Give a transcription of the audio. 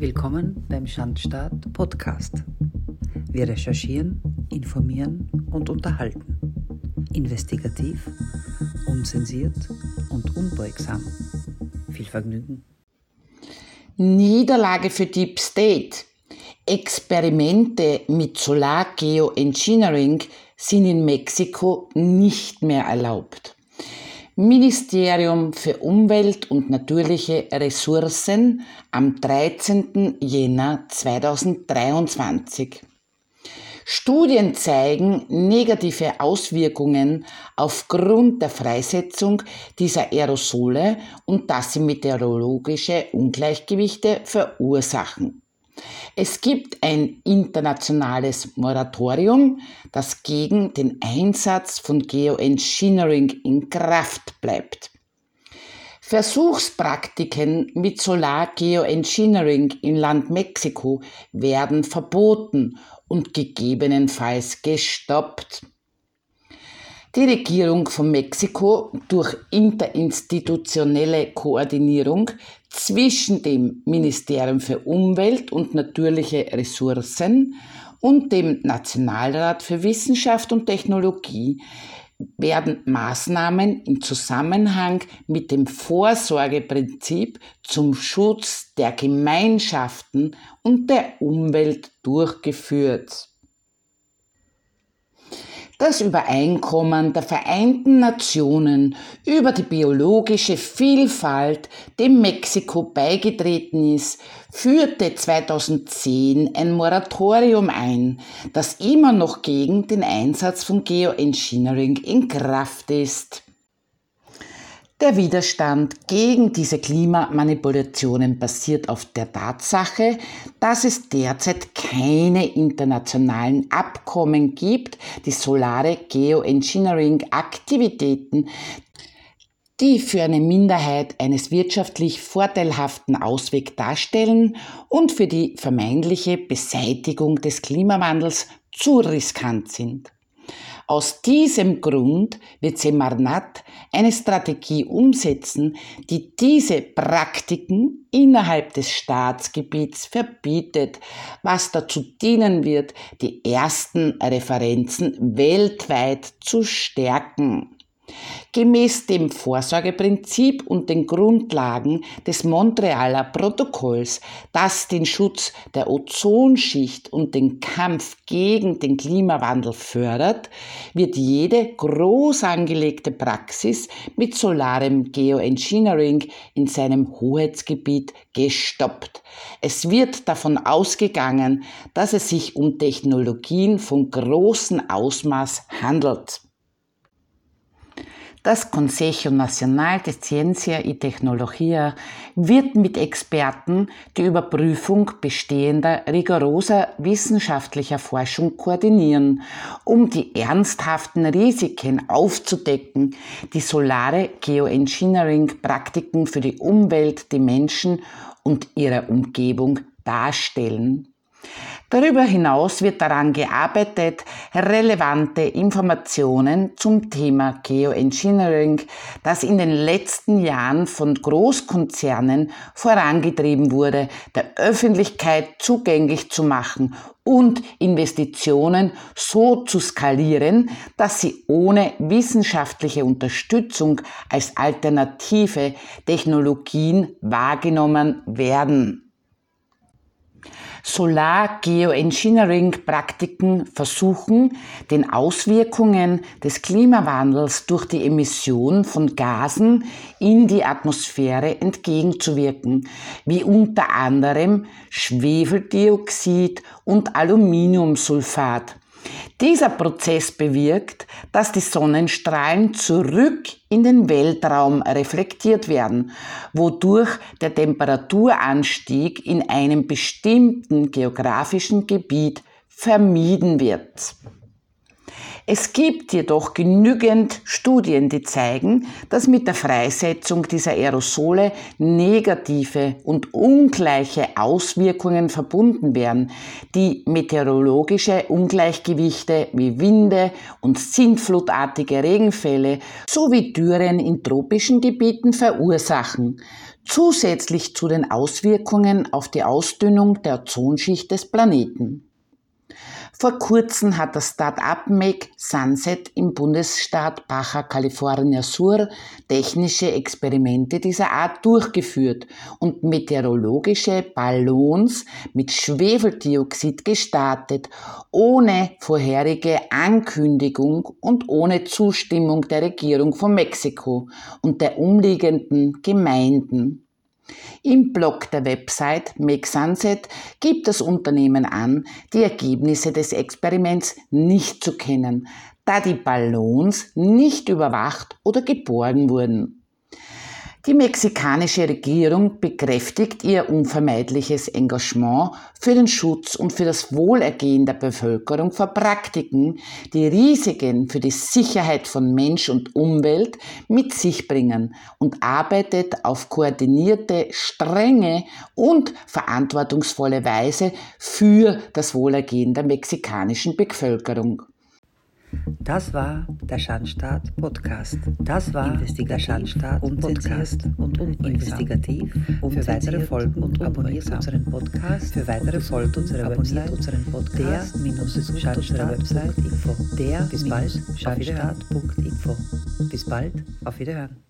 Willkommen beim Schandstaat Podcast. Wir recherchieren, informieren und unterhalten. Investigativ, unzensiert und unbeugsam. Viel Vergnügen. Niederlage für Deep State. Experimente mit Solar Geoengineering sind in Mexiko nicht mehr erlaubt. Ministerium für Umwelt und natürliche Ressourcen am 13. Jänner 2023. Studien zeigen negative Auswirkungen aufgrund der Freisetzung dieser Aerosole und dass sie meteorologische Ungleichgewichte verursachen. Es gibt ein internationales Moratorium, das gegen den Einsatz von Geoengineering in Kraft bleibt. Versuchspraktiken mit Solar-Geoengineering im Land Mexiko werden verboten und gegebenenfalls gestoppt. Die Regierung von Mexiko durch interinstitutionelle Koordinierung zwischen dem Ministerium für Umwelt und natürliche Ressourcen und dem Nationalrat für Wissenschaft und Technologie werden Maßnahmen im Zusammenhang mit dem Vorsorgeprinzip zum Schutz der Gemeinschaften und der Umwelt durchgeführt. Das Übereinkommen der Vereinten Nationen über die biologische Vielfalt, dem Mexiko beigetreten ist, führte 2010 ein Moratorium ein, das immer noch gegen den Einsatz von Geoengineering in Kraft ist. Der Widerstand gegen diese Klimamanipulationen basiert auf der Tatsache, dass es derzeit keine internationalen Abkommen gibt, die solare Geoengineering-Aktivitäten, die für eine Minderheit eines wirtschaftlich vorteilhaften Ausweg darstellen und für die vermeintliche Beseitigung des Klimawandels zu riskant sind. Aus diesem Grund wird Semarnat eine Strategie umsetzen, die diese Praktiken innerhalb des Staatsgebiets verbietet, was dazu dienen wird, die ersten Referenzen weltweit zu stärken. Gemäß dem Vorsorgeprinzip und den Grundlagen des Montrealer Protokolls, das den Schutz der Ozonschicht und den Kampf gegen den Klimawandel fördert, wird jede groß angelegte Praxis mit solarem Geoengineering in seinem Hoheitsgebiet gestoppt. Es wird davon ausgegangen, dass es sich um Technologien von großem Ausmaß handelt. Das Consejo Nacional de Ciencia y Tecnología wird mit Experten die Überprüfung bestehender rigoroser wissenschaftlicher Forschung koordinieren, um die ernsthaften Risiken aufzudecken, die solare Geoengineering-Praktiken für die Umwelt, die Menschen und ihre Umgebung darstellen. Darüber hinaus wird daran gearbeitet, relevante Informationen zum Thema Geoengineering, das in den letzten Jahren von Großkonzernen vorangetrieben wurde, der Öffentlichkeit zugänglich zu machen und Investitionen so zu skalieren, dass sie ohne wissenschaftliche Unterstützung als alternative Technologien wahrgenommen werden. Solar-Geoengineering-Praktiken versuchen, den Auswirkungen des Klimawandels durch die Emission von Gasen in die Atmosphäre entgegenzuwirken, wie unter anderem Schwefeldioxid und Aluminiumsulfat. Dieser Prozess bewirkt, dass die Sonnenstrahlen zurück in den Weltraum reflektiert werden, wodurch der Temperaturanstieg in einem bestimmten geografischen Gebiet vermieden wird. Es gibt jedoch genügend Studien, die zeigen, dass mit der Freisetzung dieser Aerosole negative und ungleiche Auswirkungen verbunden werden, die meteorologische Ungleichgewichte wie Winde und sintflutartige Regenfälle sowie Dürren in tropischen Gebieten verursachen. zusätzlich zu den Auswirkungen auf die Ausdünnung der Ozonschicht des Planeten. Vor kurzem hat das Start-up Make Sunset im Bundesstaat Baja California Sur technische Experimente dieser Art durchgeführt und meteorologische Ballons mit Schwefeldioxid gestartet, ohne vorherige Ankündigung und ohne Zustimmung der Regierung von Mexiko und der umliegenden Gemeinden. Im Blog der Website Make Sunset gibt das Unternehmen an, die Ergebnisse des Experiments nicht zu kennen, da die Ballons nicht überwacht oder geborgen wurden. Die mexikanische Regierung bekräftigt ihr unvermeidliches Engagement für den Schutz und für das Wohlergehen der Bevölkerung vor Praktiken, die Risiken für die Sicherheit von Mensch und Umwelt mit sich bringen und arbeitet auf koordinierte, strenge und verantwortungsvolle Weise für das Wohlergehen der mexikanischen Bevölkerung. Das war der Schandstaat Podcast. Das war der Schandstaat Podcast und investigativ. Für weitere Folgen und abonniert unseren Podcast. Für weitere Folgen unserer Website unseren Podcast. Der minus Schandstaat.info. Der bis bald Schandstaat.info. Bis bald. Auf Wiederhören.